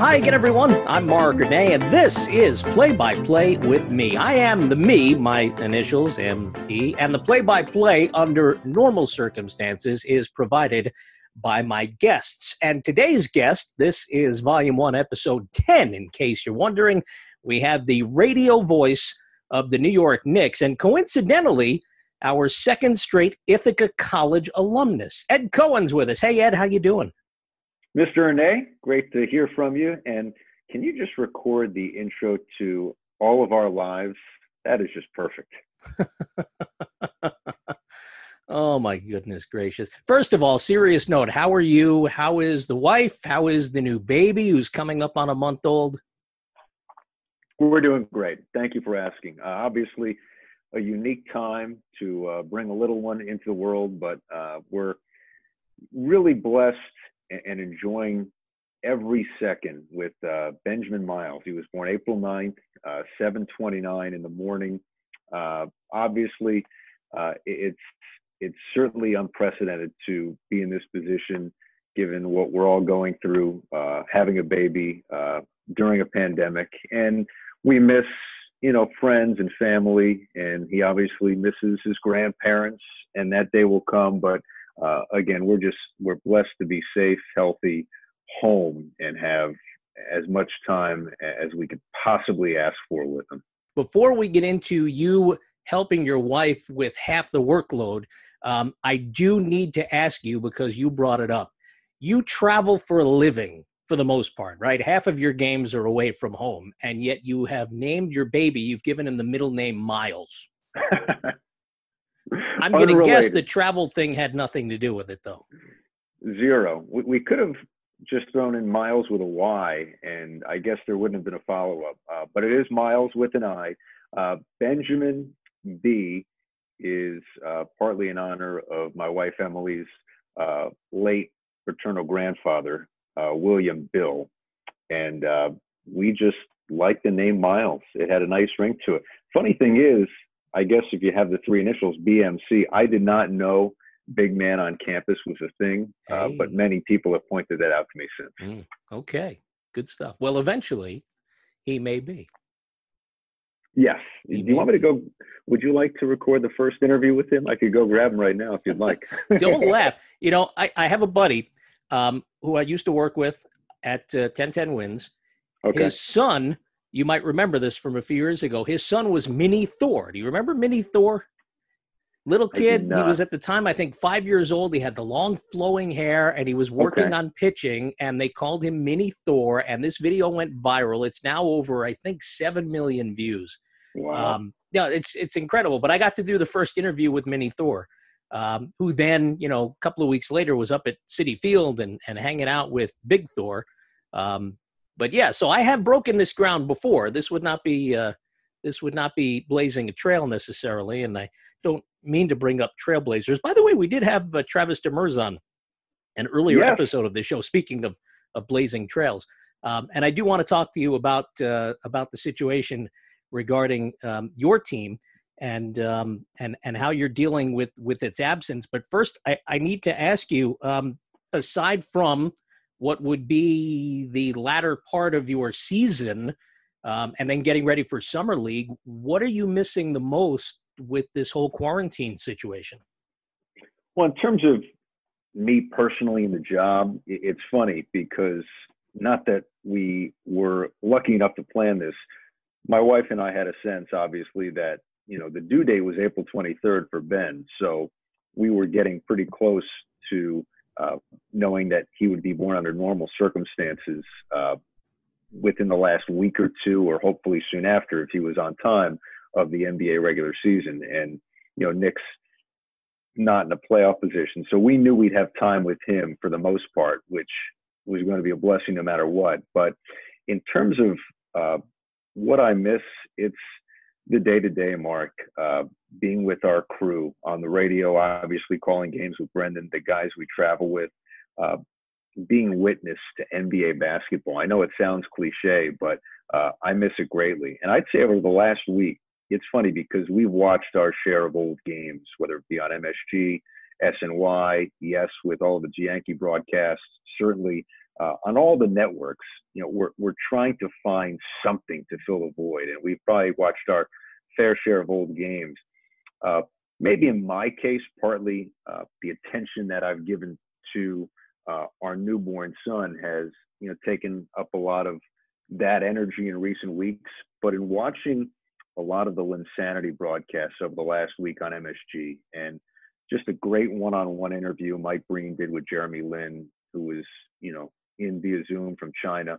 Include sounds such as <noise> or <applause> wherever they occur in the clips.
hi again, everyone. I'm Mark Renee, and this is Play by Play with me. I am the me, my initials M-E, and the play by play under normal circumstances is provided by my guests. And today's guest, this is Volume 1, Episode 10, in case you're wondering. We have the radio voice of the New York Knicks, and coincidentally, our second straight Ithaca College alumnus. Ed Cohen's with us. Hey, Ed, how you doing? Mr. Renee, great to hear from you. And can you just record the intro to all of our lives? That is just perfect. <laughs> oh my goodness gracious. First of all, serious note, how are you? How is the wife? How is the new baby who's coming up on a month old? We're doing great. Thank you for asking. Uh, obviously, a unique time to uh, bring a little one into the world, but uh, we're really blessed and enjoying every second with uh, Benjamin Miles. He was born April 9th, uh, 7:29 in the morning. Uh, obviously, uh, it's it's certainly unprecedented to be in this position, given what we're all going through, uh, having a baby uh, during a pandemic, and we miss you know friends and family, and he obviously misses his grandparents, and that day will come, but uh, again, we're just we're blessed to be safe, healthy, home, and have as much time as we could possibly ask for with them. Before we get into you helping your wife with half the workload, um, I do need to ask you because you brought it up. You travel for a living for the most part, right? Half of your games are away from home, and yet you have named your baby, you've given him the middle name Miles. <laughs> I'm going to guess the travel thing had nothing to do with it, though. Zero. We, we, could have just thrown in Miles with a Y, and I guess there wouldn't have been a follow up. Uh, but it is Miles with an I. Uh, Benjamin B is uh, partly in honor of my wife Emily's uh, late paternal grandfather, uh, William Bill. And uh, we just liked the name Miles. It had a nice ring to it. Funny thing is, I guess if you have the three initials BMC, I did not know big man on campus was a thing, hey. uh, but many people have pointed that out to me since. Mm, okay, good stuff. Well, eventually, he may be. Yes. He Do you want me to go? Would you like to record the first interview with him? I could go grab him right now if you'd like. <laughs> Don't laugh. You know, I, I have a buddy um, who I used to work with at uh, 1010 Wins. Okay. His son you might remember this from a few years ago. His son was Mini Thor. Do you remember Mini Thor? Little kid, he was at the time, I think, five years old. He had the long flowing hair and he was working okay. on pitching, and they called him Mini Thor. And this video went viral. It's now over, I think, seven million views. Wow. Um, yeah, it's it's incredible. But I got to do the first interview with Mini Thor, um, who then, you know, a couple of weeks later was up at Citi Field and, and hanging out with Big Thor. Um, but yeah, so I have broken this ground before. This would not be uh, this would not be blazing a trail necessarily, and I don't mean to bring up trailblazers. By the way, we did have uh, Travis Demers on an earlier episode of the show. Speaking of of blazing trails, um, and I do want to talk to you about uh, about the situation regarding um, your team and um, and and how you're dealing with with its absence. But first, I, I need to ask you, um, aside from what would be the latter part of your season um, and then getting ready for summer league what are you missing the most with this whole quarantine situation? Well in terms of me personally in the job it's funny because not that we were lucky enough to plan this. My wife and i had a sense obviously that you know the due date was april 23rd for ben. So we were getting pretty close to uh, knowing that he would be born under normal circumstances uh, within the last week or two, or hopefully soon after, if he was on time of the NBA regular season. And you know, Knicks not in a playoff position, so we knew we'd have time with him for the most part, which was going to be a blessing no matter what. But in terms of uh, what I miss, it's the day to day, Mark, uh, being with our crew on the radio, obviously calling games with Brendan, the guys we travel with, uh, being witness to NBA basketball. I know it sounds cliche, but uh, I miss it greatly. And I'd say over the last week, it's funny because we've watched our share of old games, whether it be on MSG, SNY, yes, with all of the Yankee broadcasts, certainly uh, on all the networks, you know, we're we're trying to find something to fill the void, and we've probably watched our fair share of old games. Uh, maybe in my case, partly uh, the attention that I've given to uh, our newborn son has, you know, taken up a lot of that energy in recent weeks. But in watching a lot of the Linsanity broadcasts over the last week on MSG, and just a great one-on-one interview Mike Breen did with Jeremy Lin, who was, you know, in via Zoom from China,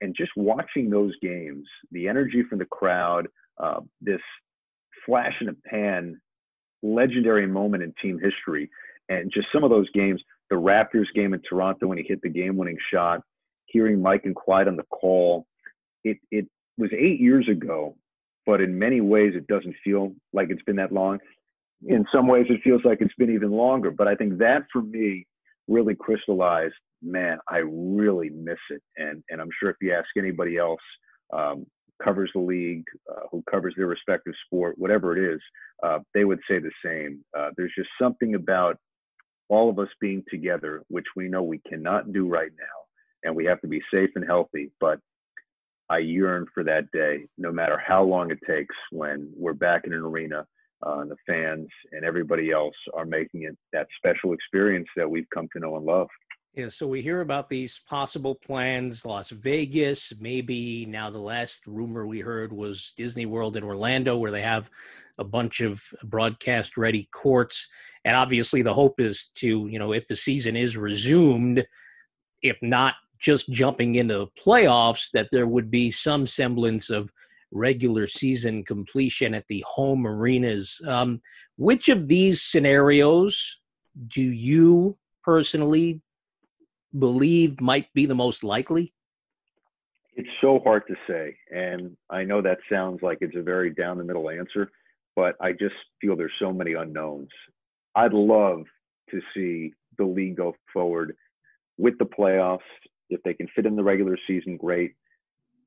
and just watching those games, the energy from the crowd, uh, this flash in a pan, legendary moment in team history, and just some of those games. The Raptors game in Toronto when he hit the game-winning shot, hearing Mike and Clyde on the call. It it was eight years ago, but in many ways it doesn't feel like it's been that long. In some ways it feels like it's been even longer. But I think that for me really crystallized man, I really miss it. And and I'm sure if you ask anybody else um, covers the league, uh, who covers their respective sport, whatever it is, uh, they would say the same. Uh, there's just something about all of us being together, which we know we cannot do right now, and we have to be safe and healthy. But I yearn for that day, no matter how long it takes, when we're back in an arena uh, and the fans and everybody else are making it that special experience that we've come to know and love. Yeah, so we hear about these possible plans, Las Vegas, maybe now the last rumor we heard was Disney World in Orlando, where they have a bunch of broadcast ready courts. And obviously, the hope is to, you know, if the season is resumed, if not just jumping into the playoffs, that there would be some semblance of regular season completion at the home arenas. Um, which of these scenarios do you personally believe might be the most likely? It's so hard to say. And I know that sounds like it's a very down the middle answer, but I just feel there's so many unknowns. I'd love to see the league go forward with the playoffs. If they can fit in the regular season, great.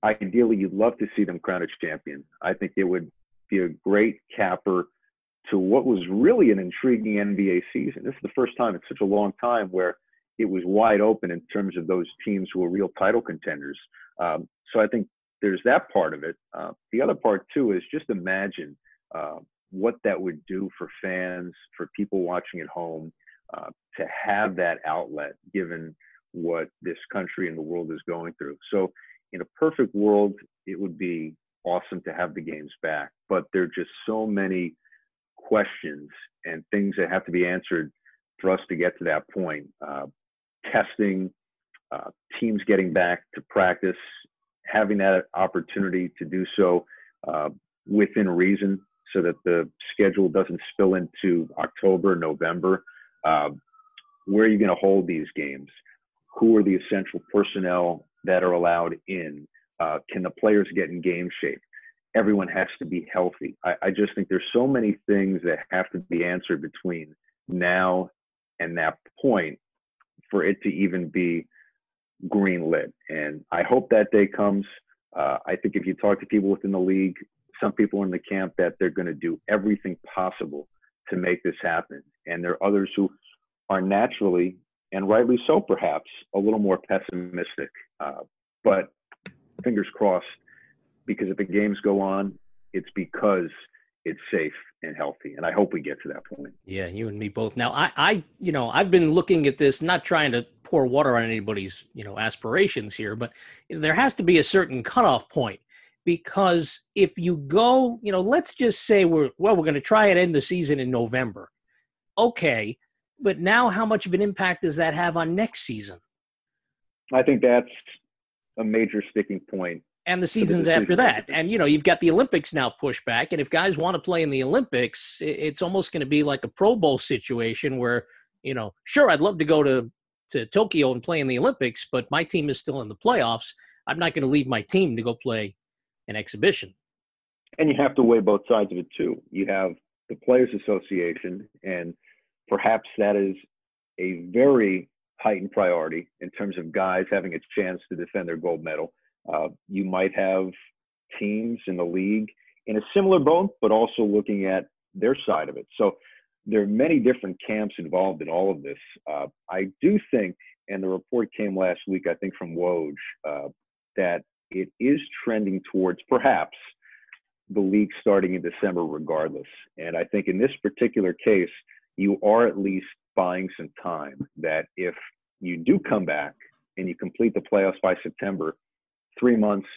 Ideally, you'd love to see them crown a champion. I think it would be a great capper to what was really an intriguing NBA season. This is the first time in such a long time where it was wide open in terms of those teams who were real title contenders. Um, so I think there's that part of it. Uh, the other part too is just imagine uh, what that would do for fans, for people watching at home, uh, to have that outlet given what this country and the world is going through. So in a perfect world, it would be awesome to have the games back, but there are just so many questions and things that have to be answered for us to get to that point. Uh, testing, uh, teams getting back to practice, having that opportunity to do so uh, within reason so that the schedule doesn't spill into October, November. Uh, where are you going to hold these games? Who are the essential personnel that are allowed in? Uh, can the players get in game shape? Everyone has to be healthy. I, I just think there's so many things that have to be answered between now and that point for it to even be green lit. And I hope that day comes. Uh, I think if you talk to people within the league, some people in the camp that they're going to do everything possible to make this happen. And there are others who are naturally, and rightly so perhaps, a little more pessimistic. Uh, but fingers crossed, because if the games go on, it's because it's safe and healthy. And I hope we get to that point. Yeah, you and me both. Now, I, I, you know, I've been looking at this, not trying to pour water on anybody's, you know, aspirations here, but there has to be a certain cutoff point because if you go, you know, let's just say we're well, we're going to try and end the season in November. Okay, but now how much of an impact does that have on next season? I think that's a major sticking point and the seasons after that. And you know, you've got the Olympics now pushed back, and if guys want to play in the Olympics, it's almost going to be like a Pro Bowl situation where you know, sure, I'd love to go to to Tokyo and play in the Olympics, but my team is still in the playoffs. I'm not going to leave my team to go play an exhibition. And you have to weigh both sides of it too. You have the Players Association, and perhaps that is a very heightened priority in terms of guys having a chance to defend their gold medal. Uh, you might have teams in the league in a similar boat, but also looking at their side of it. So there are many different camps involved in all of this. Uh, I do think and the report came last week, I think from Woj, uh, that it is trending towards perhaps the league starting in December regardless. And I think in this particular case, you are at least buying some time that if you do come back and you complete the playoffs by September, three months,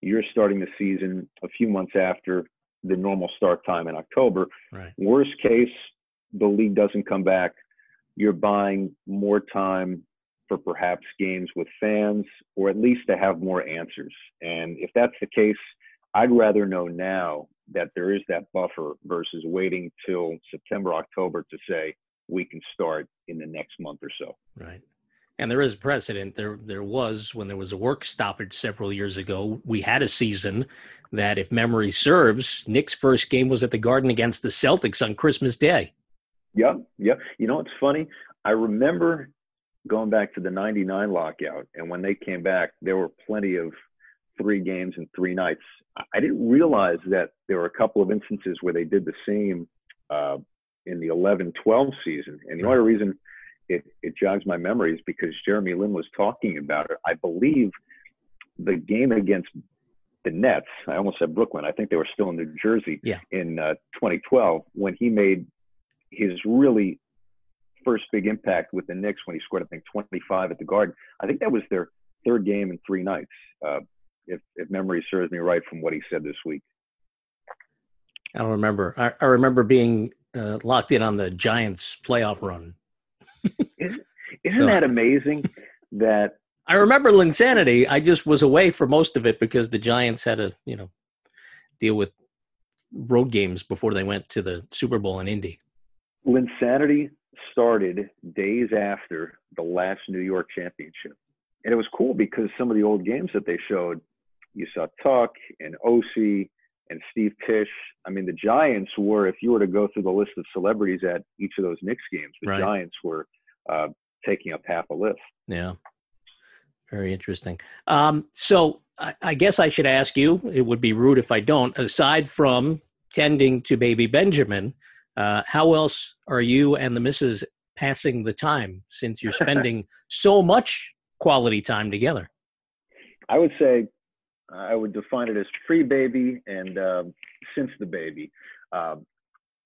you're starting the season a few months after the normal start time in October. Right. Worst case, the league doesn't come back. You're buying more time for perhaps games with fans, or at least to have more answers. And if that's the case, I'd rather know now that there is that buffer versus waiting till September, October to say we can start in the next month or so. Right. And there is precedent. There, there was when there was a work stoppage several years ago. We had a season that, if memory serves, Knicks first game was at the Garden against the Celtics on Christmas Day. Yep, yep. You know, it's funny. I remember going back to the 99 lockout and when they came back there were plenty of three games and three nights i didn't realize that there were a couple of instances where they did the same uh, in the 11-12 season and the only reason it, it jogs my memories because jeremy lin was talking about it i believe the game against the nets i almost said brooklyn i think they were still in new jersey yeah. in uh, 2012 when he made his really first big impact with the Knicks when he scored, I think, 25 at the Garden. I think that was their third game in three nights, uh, if, if memory serves me right from what he said this week. I don't remember. I, I remember being uh, locked in on the Giants playoff run. Isn't, so, that amazing? That I remember Linsanity. I just was away for most of it because the Giants had to, you know, deal with road games before they went to the Super Bowl in Indy. Linsanity started days after the last New York championship. And it was cool because some of the old games that they showed, you saw Tuck and Osi and Steve Tisch. I mean, the Giants were, if you were to go through the list of celebrities at each of those Knicks games, the right. Giants were uh, taking up half a list. Yeah. Very interesting. Um, so I, I guess I should ask you, it would be rude if I don't, aside from tending to baby Benjamin, uh, how else are you and the missus passing the time since you're spending <laughs> so much quality time together? I would say I would define it as pre baby and uh, since the baby. Uh,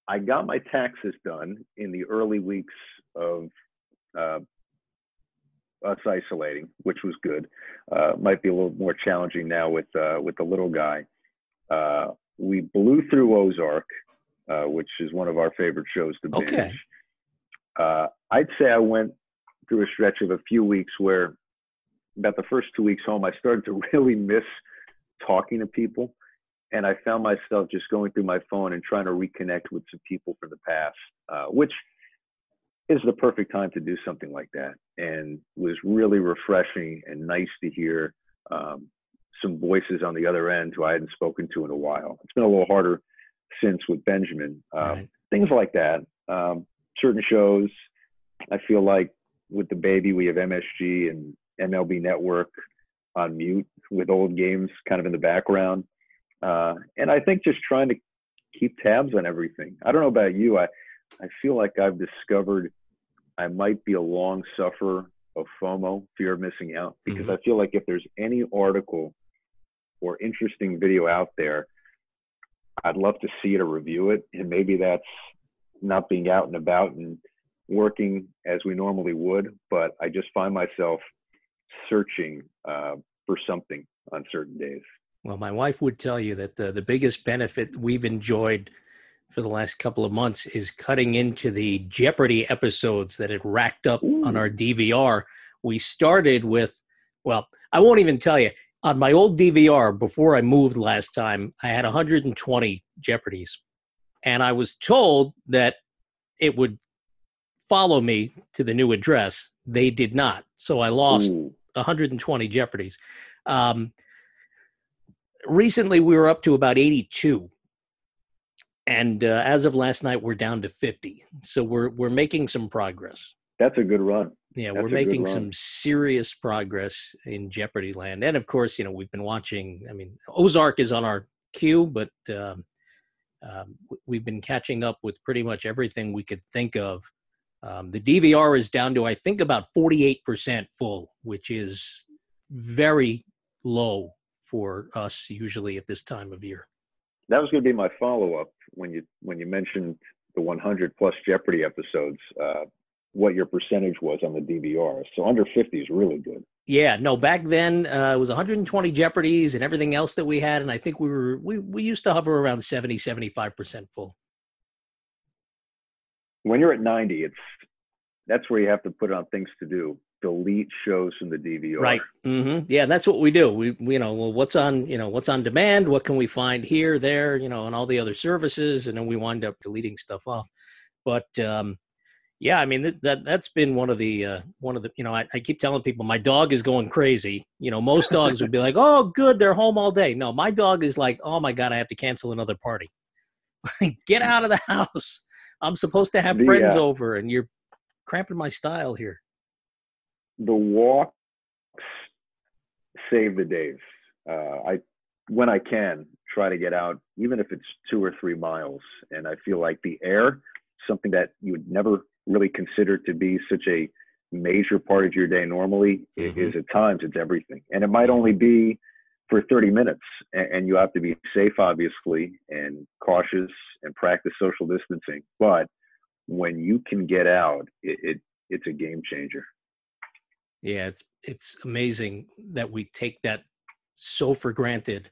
I got my taxes done in the early weeks of uh, us isolating, which was good. Uh, might be a little more challenging now with uh, with the little guy. Uh, we blew through Ozark uh, which is one of our favorite shows to binge. Okay. Uh, I'd say I went through a stretch of a few weeks where, about the first two weeks home, I started to <laughs> really miss talking to people. And I found myself just going through my phone and trying to reconnect with some people from the past, uh, which is the perfect time to do something like that. And was really refreshing and nice to hear um, some voices on the other end who I hadn't spoken to in a while. It's been a little harder since with Benjamin. Um, right. Things like that. Um, certain shows, I feel like with the baby, we have MSG and MLB Network on mute with old games kind of in the background. Uh, and I think just trying to keep tabs on everything. I don't know about you. I, I feel like I've discovered I might be a long sufferer of FOMO, fear of missing out, because mm-hmm. I feel like if there's any article or interesting video out there I'd love to see it or review it. And maybe that's not being out and about and working as we normally would, but I just find myself searching uh, for something on certain days. Well, my wife would tell you that the, the biggest benefit we've enjoyed for the last couple of months is cutting into the Jeopardy episodes that had racked up Ooh. on our DVR. We started with, well, I won't even tell you on my old DVR before I moved last time, I had 120 Jeopardies. And I was told that it would follow me to the new address. They did not. So I lost Ooh. 120 Jeopardies. Um, recently, we were up to about 82. And uh, as of last night, we're down to 50. So we're, we're making some progress. That's a good run. Yeah, That's we're making some serious progress in Jeopardy land, and of course, you know we've been watching. I mean, Ozark is on our queue, but um, um, we've been catching up with pretty much everything we could think of Um, the DVR is down to I think about 48% full, which is very low for us usually at this time of year. That was going to be my follow up when you when you mentioned the 100 plus Jeopardy episodes. Uh, what your percentage was on the DVR. So under 50 is really good. Yeah, no, back then uh, it was 120 Jeopardies and everything else that we had. And I think we were, we, we used to hover around 70, 75% full. When you're at 90, it's, that's where you have to put on things to do. Delete shows from the DVR. Right. Mm-hmm. Yeah, that's what we do. We, we, you know, well, what's on, you know, what's on demand? What can we find here, there, you know, and all the other services, and then we wind up deleting stuff off. But um, yeah, I mean that that's been one of the uh, one of the you know I, I, keep telling people my dog is going crazy. You know, most dogs would be like, "Oh, good, they're home all day." No, my dog is like, "Oh my god, I have to cancel another party. <laughs> Get out of the house. I'm supposed to have the, friends uh, over, and you're cramping my style here." The walks save the days. Uh, I when I can try to get out, even if it's two or three miles, and I feel like the air something that you would never really consider to be such a major part of your day normally mm-hmm. is at times it's everything and it might only be for 30 minutes and, you have to be safe obviously and cautious and practice social distancing but when you can get out it, it it's a game changer yeah it's it's amazing that we take that so for granted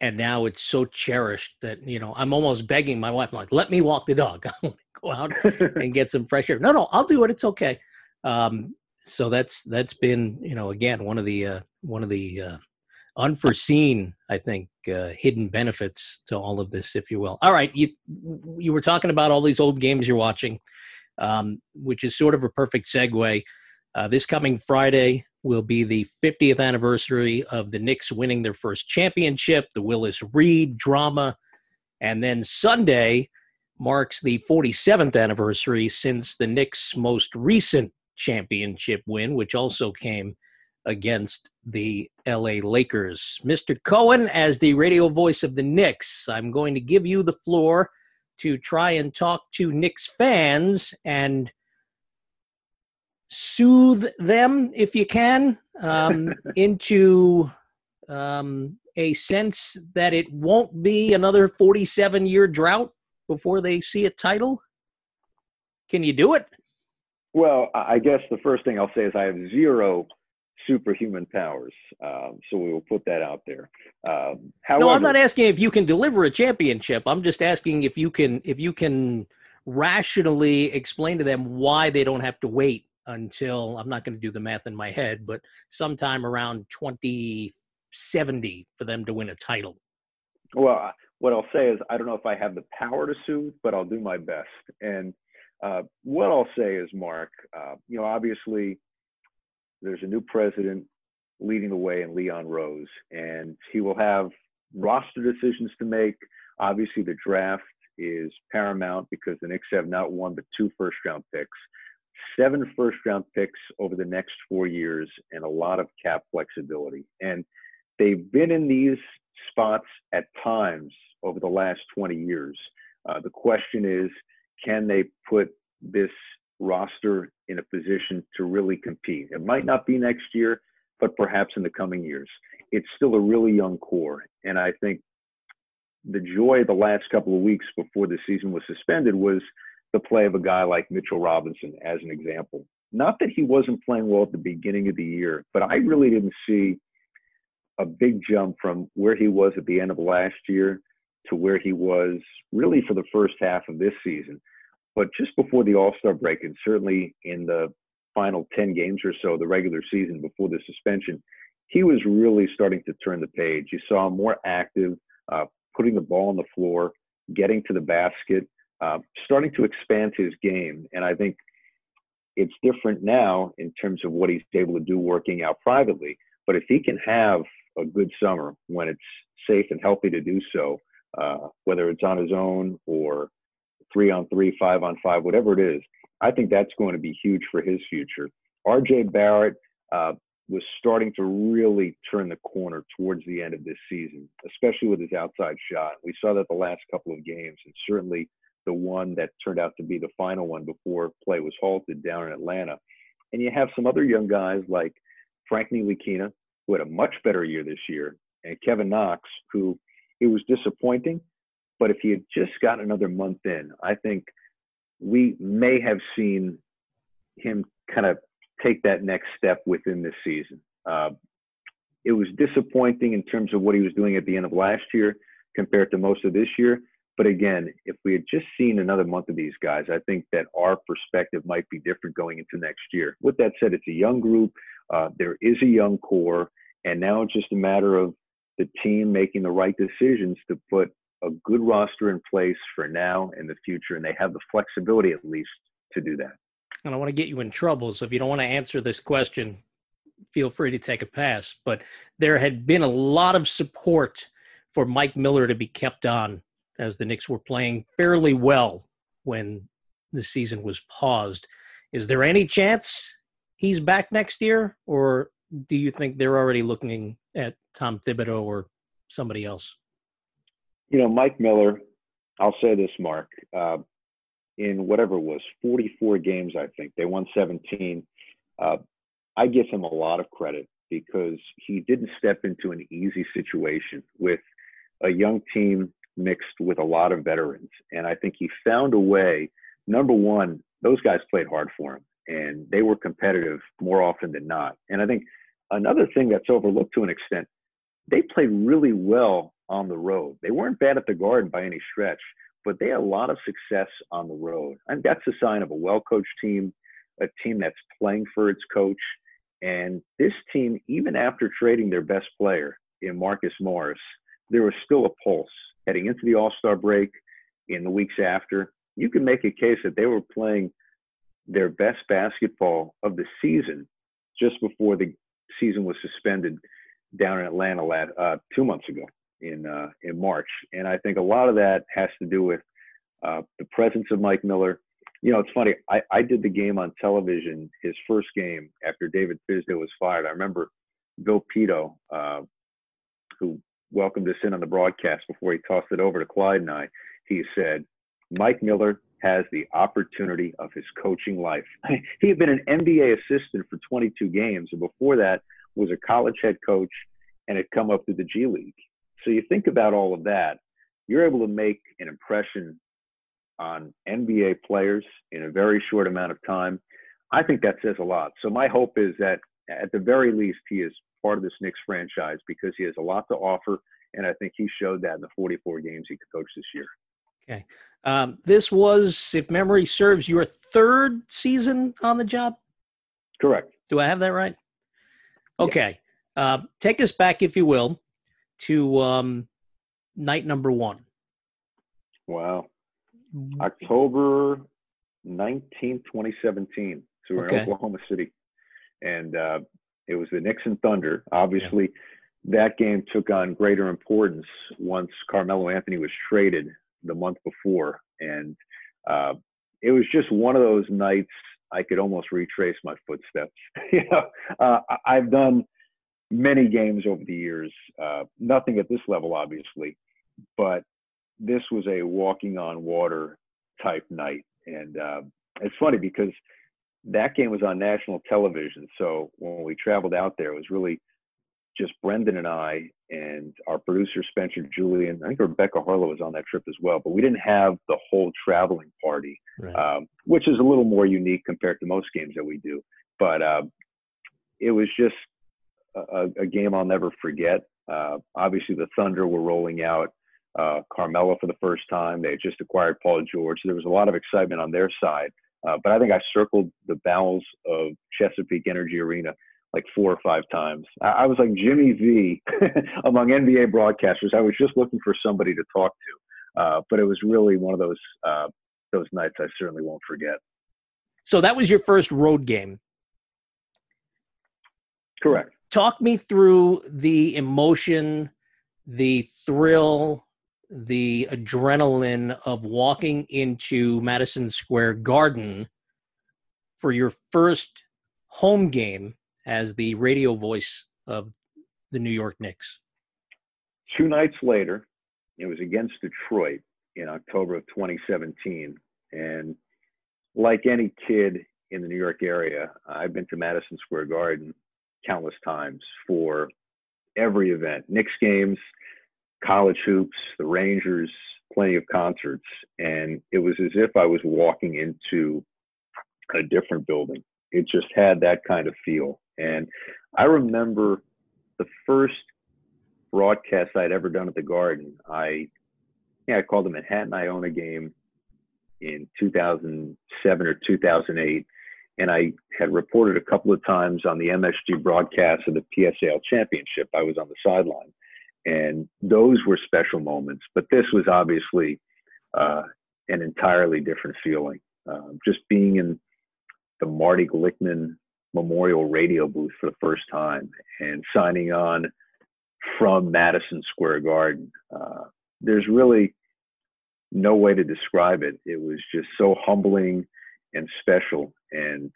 and now it's so cherished that you know i'm almost begging my wife I'm like let me walk the dog. <laughs> I want to go out and get some fresh air. No no i'll do it it's okay. Um, so that's that's been you know again one of the uh, one of the uh, unforeseen i think uh, hidden benefits to all of this if you will. All right you you were talking about all these old games you're watching um, which is sort of a perfect segue uh, this coming friday will be the 50th anniversary of the Knicks winning their first championship, the Willis Reed drama. And then Sunday marks the 47th anniversary since the Knicks' most recent championship win, which also came against the LA Lakers. Mr. Cohen, as the radio voice of the Knicks, I'm going to give you the floor to try and talk to Knicks fans and soothe them, if you can, um, <laughs> into um, a sense that it won't be another 47 year drought before they see a title? Can you do it? Well, I guess the first thing I'll say is I have zero superhuman powers. Um, so we will put that out there. Um, however, no, I'm not asking if you can deliver a championship. I'm just asking if you can if you can rationally explain to them why they don't have to wait until I'm not going to do the math in my head, but sometime around 2070 for them to win a title. Well, what I'll say is I don't know if I have the power to sue, but I'll do my best. And uh, what I'll say is, Mark, uh, you know, obviously there's a new president leading the way in Leon Rose, and he will have roster decisions to make. Obviously, the draft is paramount because the Knicks have not one but two first round picks seven first round picks over the next four years and a lot of cap flexibility. And they've been in these spots at times over the last 20 years. Uh, the question is, can they put this roster in a position to really compete? It might not be next year, but perhaps in the coming years. It's still a really young core. And I think the joy the last couple of weeks before the season was suspended was the play of a guy like Mitchell Robinson as an example. Not that he wasn't playing well at the beginning of the year, but I really didn't see a big jump from where he was at the end of last year to where he was really for the first half of this season. But just before the All Star break, and certainly in the final 10 games or so, the regular season before the suspension, he was really starting to turn the page. You saw him more active, uh, putting the ball on the floor, getting to the basket, uh, starting to expand his game. And I think it's different now in terms of what he's able to do working out privately. But if he can have a good summer when it's safe and healthy to do so, uh, whether it's on his own or three on three, five on five, whatever it is, I think that's going to be huge for his future. RJ Barrett uh, was starting to really turn the corner towards the end of this season, especially with his outside shot. We saw that the last couple of games, and certainly the one that turned out to be the final one before play was halted down in Atlanta. And you have some other young guys like Frank Ntilikina, who had a much better year this year, and Kevin Knox, who it was disappointing, but if he had just gotten another month in, I think we may have seen him kind of take that next step within this season. Uh, it was disappointing in terms of what he was doing at the end of last year compared to most of this year. But again, if we had just seen another month of these guys, I think that our perspective might be different going into next year. With that said, it's a young group. Uh, there is a young core, and now it's just a matter of the team making the right decisions to put a good roster in place for now and the future, and they have the flexibility at least to do that. And I want to get you in trouble, so if you don't want to answer this question, feel free to take a pass. But there had been a lot of support for Mike Miller to be kept on as the Knicks were playing fairly well when the season was paused. Is there any chance he's back next year, or do you think they're already looking at Tom Thibodeau or somebody else? You know, Mike Miller, I'll say this, Mark, uh, in whatever was, 44 games, I think, they won 17. Uh, I give him a lot of credit because he didn't step into an easy situation with a young team mixed with a lot of veterans. And I think he found a way. Number one, those guys played hard for him and they were competitive more often than not. And I think another thing that's overlooked to an extent, they played really well on the road. They weren't bad at the garden by any stretch, but they had a lot of success on the road. And that's a sign of a well coached team, a team that's playing for its coach. And this team, even after trading their best player in Marcus Morris, there was still a pulse heading into the All Star break in the weeks after. You can make a case that they were playing their best basketball of the season just before the season was suspended down in Atlanta uh, two months ago in uh, in March, and I think a lot of that has to do with uh, the presence of Mike Miller. You know, it's funny. I, I did the game on television, his first game after David Fizdale was fired. I remember Bill Pidto, uh, who welcomed us in on the broadcast before he tossed it over to Clyde and I. He said, Mike Miller has the opportunity of his coaching life. <laughs> he had been an NBA assistant for 22 games, and before that was a college head coach and had come up through the G League. So you think about all of that, you're able to make an impression on NBA players in a very short amount of time. I think that says a lot. So my hope is that at the very least he is part of this Knicks franchise because he has a lot to offer, and I think he showed that in the 44 games he could coach this year. Okay. Um, this was, if memory serves, your third season on the job? Correct. Do I have that right? Okay. Uh, take us back, if you will, to um, night number one. Wow. October 19, 2017. So we're okay. in Oklahoma City. And uh, it was the Nixon Thunder. Obviously, yeah. that game took on greater importance once Carmelo Anthony was traded the month before, and uh, it was just one of those nights I could almost retrace my footsteps. <laughs> you know, uh, I've done many games over the years, uh, nothing at this level, obviously, but this was a walking on water type night, and uh, it's funny because that game was on national television. So when we traveled out there, it was really just Brendan and I and our producer Spencer Julian. I think Rebecca Haarlow was on that trip as well, but we didn't have the whole traveling party, right. um, which is a little more unique compared to most games that we do. But uh, it was just a, a, game I'll never forget. Uh, obviously, the Thunder were rolling out uh, Carmelo for the first time. They had just acquired Paul George. So there was a lot of excitement on their side. Uh, but I think I circled the bowels of Chesapeake Energy Arena like four or five times. I, I was like Jimmy V <laughs> among NBA broadcasters. I was just looking for somebody to talk to, uh, but it was really one of those uh, those nights I certainly won't forget. So that was your first road game. Correct. Talk me through the emotion, the thrill, the adrenaline of walking into Madison Square Garden for your first home game as the radio voice of the New York Knicks? Two nights later, it was against Detroit. in October of 2017. And like any kid in the New York area, I've been to Madison Square Garden countless times for every event Knicks games, college hoops, the Rangers, plenty of concerts. And it was as if I was walking into a different building. It just had that kind of feel. And I remember the first broadcast I'd ever done at the Garden. I yeah, I called the Manhattan Iona game in 2007 or 2008, and I had reported a couple of times on the MSG broadcast of the PSAL championship. I was on the sideline, and those were special moments. But this was obviously uh, an entirely different feeling. Uh, just being in the Marty Glickman Memorial radio booth for the first time and signing on from Madison Square Garden. Uh, there's really no way to describe it. It was just so humbling and special. And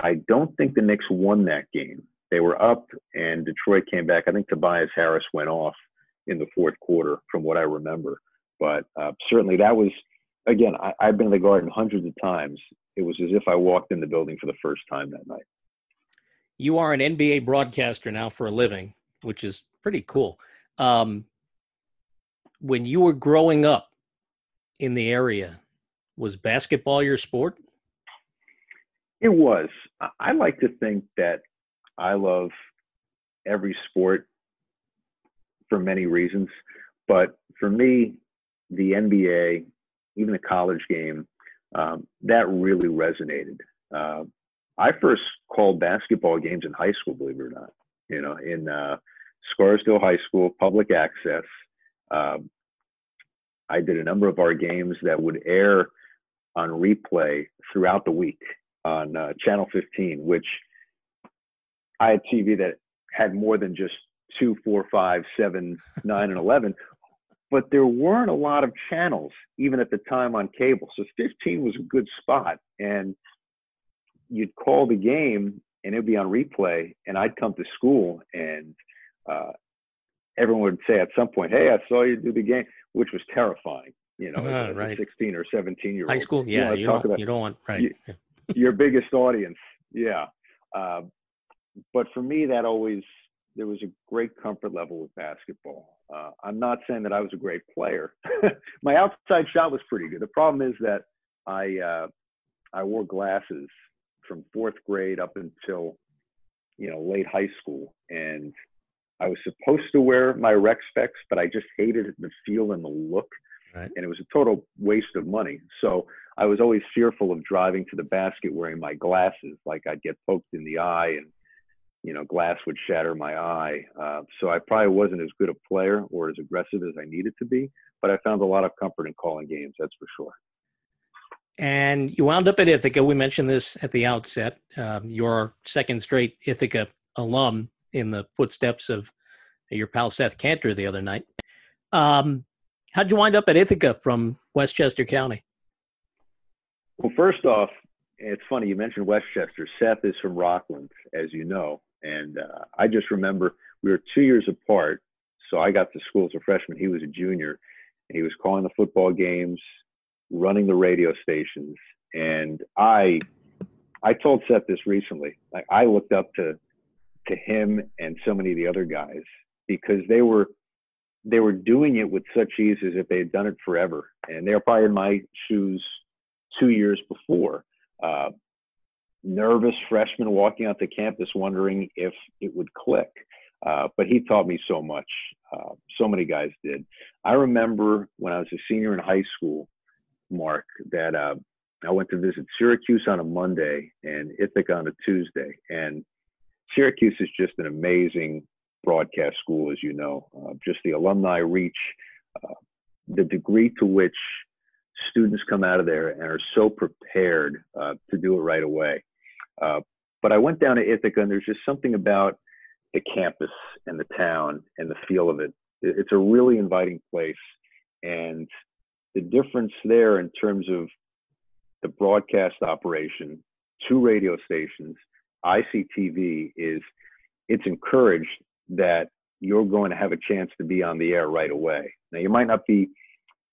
I don't think the Knicks won that game. They were up and Detroit came back. I think Tobias Harris went off in the fourth quarter, from what I remember. But uh, certainly that was, again, I, I've been in the garden hundreds of times. It was as if I walked in the building for the first time that night. You are an NBA broadcaster now for a living, which is pretty cool. Um, when you were growing up in the area, was basketball your sport? It was. I like to think that I love every sport for many reasons, but for me, the NBA, even the college game, um, that really resonated. Uh, I first called basketball games in high school, believe it or not. You know, in uh, Scarsdale High School, public access. Um, I did a number of our games that would air on replay throughout the week on uh, Channel 15, which I had TV that had more than just two, four, five, seven, <laughs> nine, and 11, but there weren't a lot of channels even at the time on cable. So 15 was a good spot. And you'd call the game and it'd be on replay, and I'd come to school and uh, everyone would say at some point, "Hey, I saw you do the game," which was terrifying. You know, uh, right. 16 or 17 year old. High school, yeah. You, you don't, about, you don't want right. You, your biggest audience, yeah. Uh, but for me, that always there was a great comfort level with basketball. Uh, I'm not saying that I was a great player. <laughs> My outside shot was pretty good. The problem is that I uh, I wore glasses from fourth grade up until you know late high school, and I was supposed to wear my rec specs, but I just hated the feel and the look. Right. And it was a total waste of money. So I was always fearful of driving to the basket wearing my glasses, like I'd get poked in the eye and, you know, glass would shatter my eye. Uh, so I probably wasn't as good a player or as aggressive as I needed to be, but I found a lot of comfort in calling games, that's for sure. And you wound up at Ithaca. We mentioned this at the outset. Um, your second straight Ithaca alum in the footsteps of your pal Seth Cantor the other night. Um, how'd you wind up at Ithaca from Westchester County? Well, first off, it's funny you mentioned Westchester. Seth is from Rockland, as you know, and uh, I just remember we were two years apart. So I got to school as a freshman. He was a junior. And he was calling the football games, running the radio stations, and I, I told Seth this recently. Like I looked up to to him and so many of the other guys because they were they were doing it with such ease as if they had done it forever and they were probably in my shoes two years before uh, nervous freshman walking onto campus wondering if it would click uh, but he taught me so much uh, so many guys did i remember when i was a senior in high school mark that uh, i went to visit syracuse on a monday and ithaca on a tuesday and Syracuse is just an amazing broadcast school, as you know. Uh, just the alumni reach, uh, the degree to which students come out of there and are so prepared uh, to do it right away. Uh, but I went down to Ithaca, and there's just something about the campus and the town and the feel of it. It's a really inviting place, and the difference there in terms of the broadcast operation, two radio stations, ICTV is it's encouraged that you're going to have a chance to be on the air right away. Now, you might not be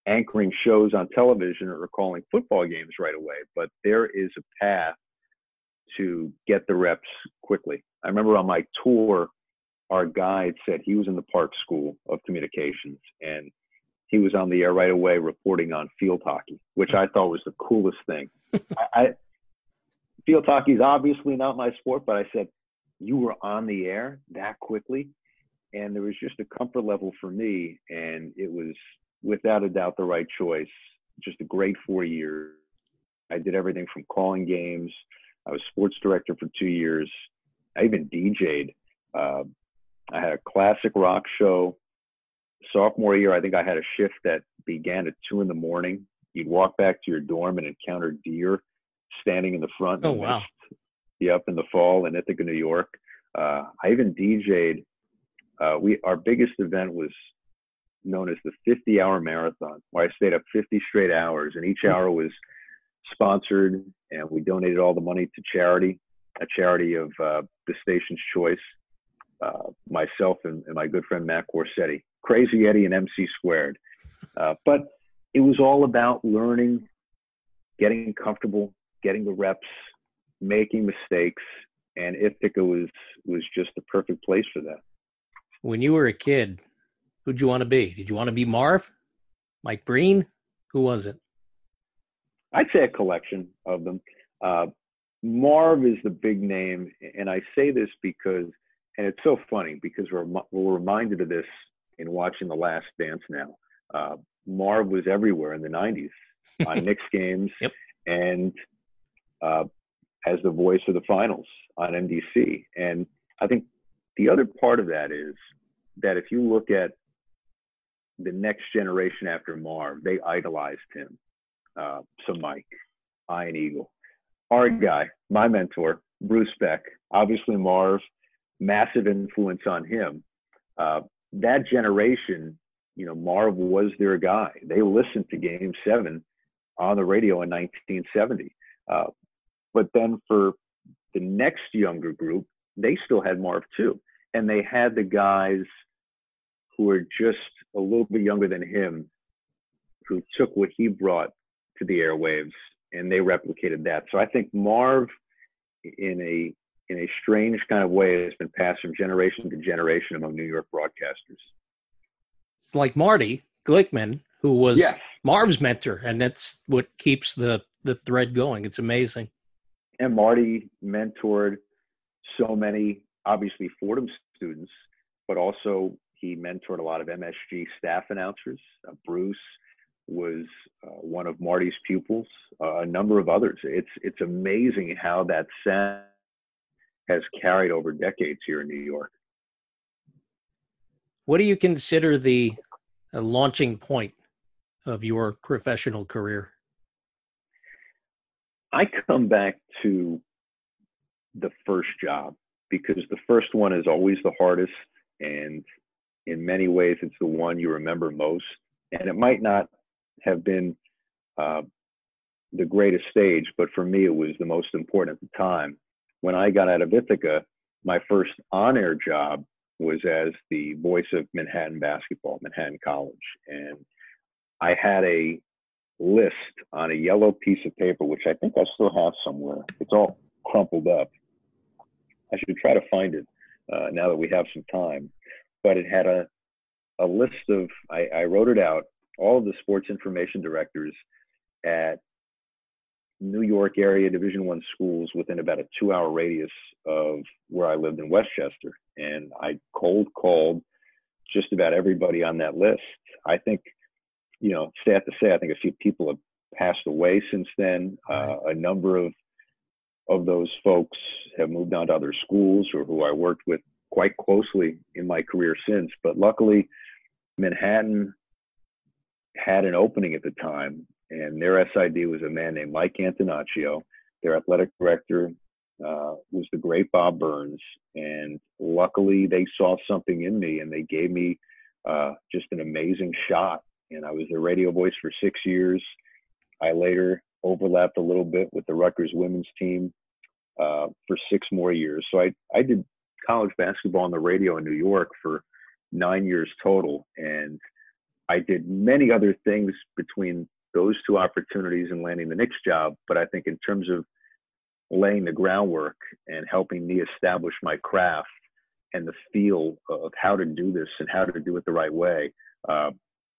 anchoring shows on television or calling football games right away, but there is a path to get the reps quickly. I remember on my tour, our guide said he was in the Park School of Communications and he was on the air right away reporting on field hockey, which I thought was the coolest thing. <laughs> I, I field hockey is obviously not my sport, but I said, you were on the air that quickly. And there was just a comfort level for me. And it was without a doubt the right choice. Just a great four years. I did everything from calling games. I was sports director for two years. I even DJ'd. Uh, I had a classic rock show. Sophomore year, I think I had a shift that began at two in the morning. You'd walk back to your dorm and encounter deer standing in the front. Oh wow! Yep, in the fall in Ithaca, New York. Uh, I even DJ'd. Uh, we our biggest event was known as the 50 hour marathon, where I stayed up 50 straight hours, and each hour was sponsored, and we donated all the money to charity, a charity of uh, the station's choice. Uh, myself and, and, my good friend Matt Corsetti, Crazy Eddie and MC Squared. Uh, but it was all about learning, getting comfortable, getting the reps, making mistakes, and Ithaca was was just the perfect place for that. When you were a kid, who'd you want to be? Did you want to be Marv, Mike Breen? Who was it? I'd say a collection of them. Uh, Marv is the big name, and I say this because, and it's so funny because we're we're reminded of this in watching The Last Dance now. Uh, Marv was everywhere in the '90s <laughs> on Knicks games, yep. and uh, as the voice of the finals on NBC. And I think the other part of that is that if you look at the next generation after Marv, they idolized him. Uh, so Mike, Ian Eagle, our guy, my mentor, Bruce Beck, obviously Marv, massive influence on him. Uh, that generation, you know, Marv was their guy. They listened to Game Seven on the radio in 1970. Uh, but then for the next younger group, they still had Marv too. And they had the guys who were just a little bit younger than him who took what he brought to the airwaves and they replicated that. So I think Marv in a in a strange kind of way has been passed from generation to generation among New York broadcasters. It's like Marty Glickman, who was yes. Marv's mentor, and that's what keeps the the thread going. It's amazing and Marty mentored so many, obviously Fordham students, but also he mentored a lot of MSG staff announcers. Uh, Bruce was uh, one of Marty's pupils, uh, a number of others. It's it's amazing how that sound has carried over decades here in New York. What do you consider the launching point of your professional career? I come back to the first job because the first one is always the hardest and in many ways it's the one you remember most and it might not have been uh, the greatest stage but for me it was the most important at the time when i got out of ithaca my first on-air job was as the voice of manhattan basketball manhattan college and i had a list on a yellow piece of paper, which I think I still have somewhere. It's all crumpled up. I should try to find it uh, now that we have some time. But it had a a list of I, I wrote it out. All of the sports information directors at New York area Division One schools within about a two-hour radius of where I lived in Westchester, and I cold called just about everybody on that list. I think you know, sad to say, I think a few people have passed away since then. Uh, a number of of those folks have moved on to other schools or who I worked with quite closely in my career since. But luckily, Manhattan had an opening at the time, and their SID was a man named Mike Antonaccio. Their athletic director uh, was the great Bob Byrnes, and luckily they saw something in me and they gave me uh, just an amazing shot and I was the radio voice for six years. I later overlapped a little bit with the Rutgers women's team uh, for six more years. So I, I did college basketball on the radio in New York for nine years total. And I did many other things between those two opportunities and landing the next job. But I think in terms of laying the groundwork and helping me establish my craft and the feel of how to do this and how to do it the right way, uh,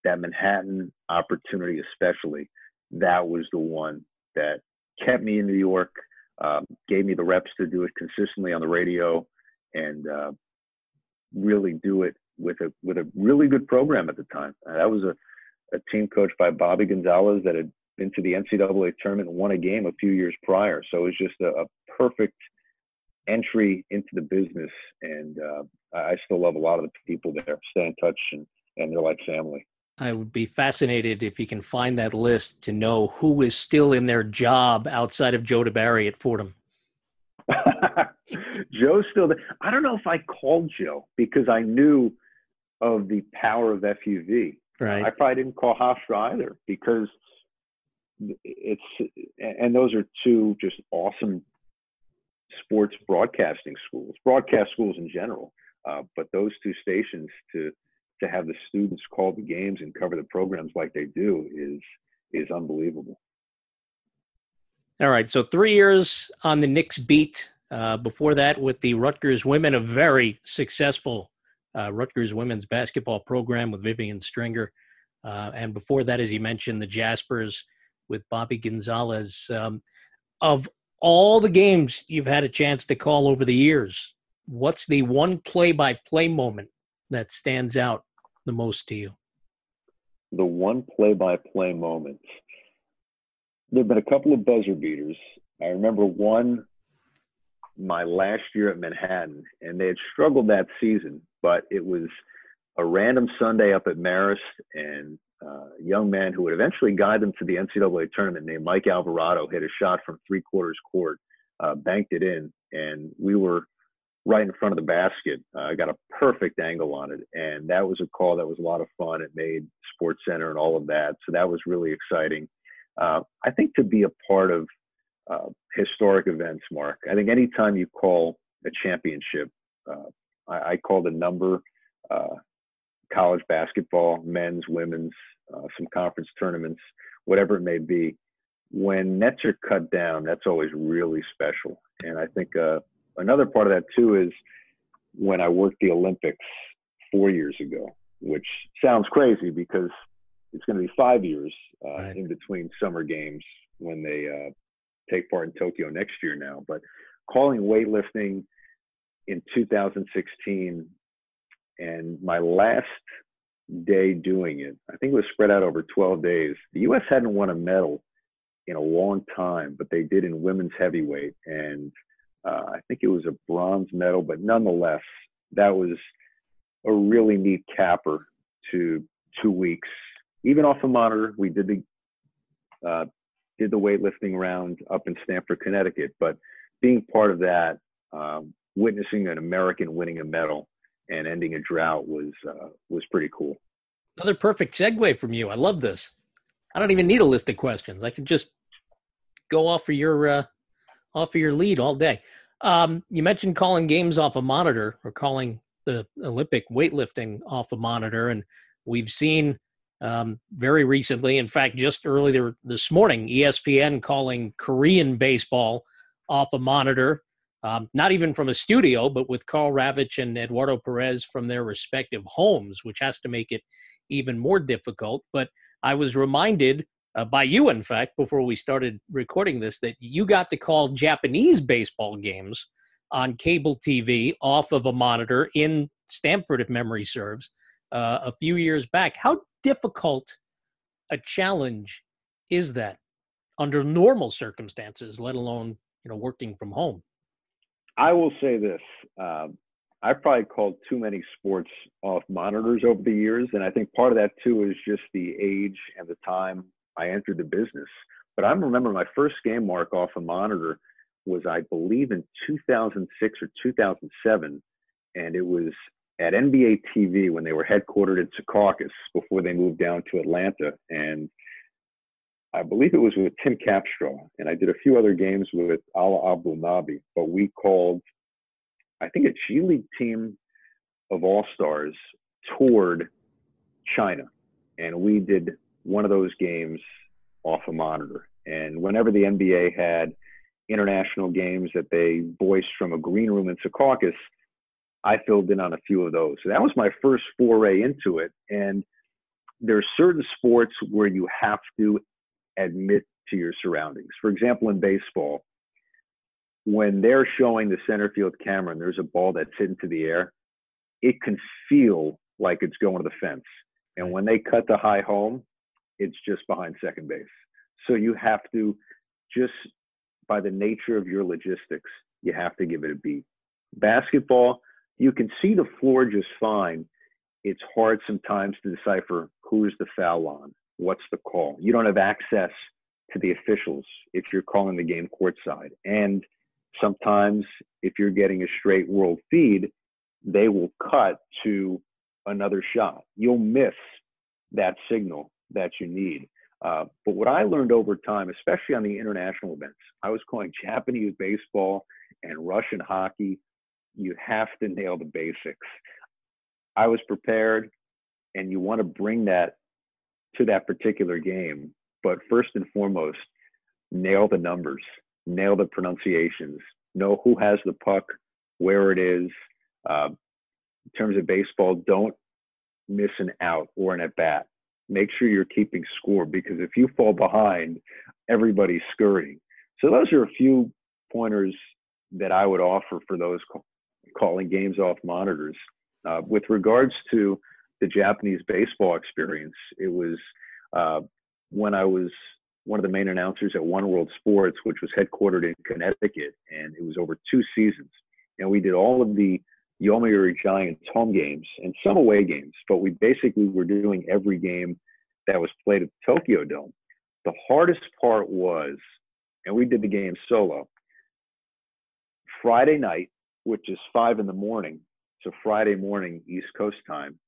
that Manhattan opportunity, especially, that was the one that kept me in New York, um, gave me the reps to do it consistently on the radio, and uh, really do it with a with a really good program at the time. Uh, that was a, a team coached by Bobby Gonzalez that had been to the NCAA tournament and won a game a few years prior. So it was just a, a perfect entry into the business, and uh, I still love a lot of the people there. Stay in touch, and and they're like family. I would be fascinated if you can find that list to know who is still in their job outside of Joe DeBerry at Fordham. <laughs> Joe's still there. I don't know if I called Joe because I knew of the power of FUV. Right. I probably didn't call Hofstra either because it's and those are two just awesome sports broadcasting schools, broadcast schools in general. Uh, but those two stations to to have the students call the games and cover the programs like they do is is unbelievable. All right, so three years on the Knicks beat. Uh, before that, with the Rutgers women, a very successful uh, Rutgers women's basketball program with Vivian Stringer, uh, and before that, as you mentioned, the Jaspers with Bobby Gonzalez. Um, of all the games you've had a chance to call over the years, what's the one play-by-play moment that stands out the most to you? The one play-by-play moment. There have been a couple of buzzer beaters. I remember one my last year at Manhattan, and they had struggled that season, but it was a random Sunday up at Marist, and a young man who would eventually guide them to the NCAA tournament named Mike Alvarado hit a shot from three quarters court, uh, banked it in, and we were right in front of the basket. I uh, got a perfect angle on it, and that was a call that was a lot of fun. It made Sports Center and all of that, so that was really exciting. Uh, I think to be a part of uh, historic events, Mark. I think anytime you call a championship, uh, I, I, call the number uh, college basketball, men's, women's, uh, some conference tournaments, whatever it may be. When nets are cut down, that's always really special. And I think uh, another part of that too is when I worked the Olympics four years ago, which sounds crazy because it's going to be five years uh, right. in between summer games when they uh, take part in Tokyo next year now. But calling weightlifting in 2016 and my last day doing it, I think it was spread out over 12 days. The U.S. hadn't won a medal in a long time, but they did in women's heavyweight. And uh, I think it was a bronze medal, but nonetheless, that was a really neat capper to two weeks. Even off the monitor, we did the uh, did the weightlifting round up in Stamford, Connecticut. But being part of that, um, witnessing an American winning a medal and ending a drought was uh, was pretty cool. Another perfect segue from you. I love this. I don't even need a list of questions. I can just go off for your uh, off of your lead all day. Um, you mentioned calling games off a monitor or calling the Olympic weightlifting off a monitor, and we've seen um, very recently. In fact, just earlier this morning, ESPN calling Korean baseball off a monitor, um, not even from a studio, but with Karl Ravech and Eduardo Perez from their respective homes, which has to make it even more difficult. But I was reminded uh, by you, in fact, before we started recording this, that you got to call Japanese baseball games on cable TV off of a monitor in Stamford, if memory serves, uh, a few years back. How difficult a challenge is that under normal circumstances, let alone you know working from home? I will say this: um, I've probably called too many sports off monitors over the years, and I think part of that too is just the age and the time I entered the business. But I remember my first game mark off a monitor was, I believe, in 2006 or 2007, and it was at NBA TV when they were headquartered in Secaucus before they moved down to Atlanta. And I believe it was with Tim Capstraw. And I did a few other games with Ala Abdelnaby, but we called, I think, a G League team of All Stars toured China. and we did one of those games off a monitor. And whenever the NBA had international games that they voiced from a green room in Secaucus, I filled in on a few of those. So that was my first foray into it. And there's certain sports where you have to admit to your surroundings. For example, in baseball, when they're showing the center field camera and there's a ball that's hit into the air, it can feel like it's going to the fence. And when they cut the high home, it's just behind second base. So you have to just by the nature of your logistics, you have to give it a beat. Basketball, you can see the floor just fine. It's hard sometimes to decipher who's the foul on, what's the call. You don't have access to the officials if you're calling the game courtside. And sometimes if you're getting a straight world feed, they will cut to another shot. You'll miss that signal that you need. Uh, but what I learned over time, especially on the international events, I was calling Japanese baseball and Russian hockey. You have to nail the basics. I was prepared, and you want to bring that to that particular game. But first and foremost, nail the numbers, nail the pronunciations, know who has the puck, where it is. Uh, in terms of baseball, don't miss an out or an at bat make sure you're keeping score because if you fall behind, everybody's scurrying. So those are a few pointers that I would offer for those calling games off monitors. Uh, with regards to the Japanese baseball experience, it was uh, when I was one of the main announcers at One World Sports, which was headquartered in Connecticut, and it was over two seasons. And we did all of the Yomiuri Giants home games and some away games, but we basically were doing every game that was played at the Tokyo Dome. The hardest part was, and we did the game solo, Friday night, which is five in the morning, so Friday morning East Coast time,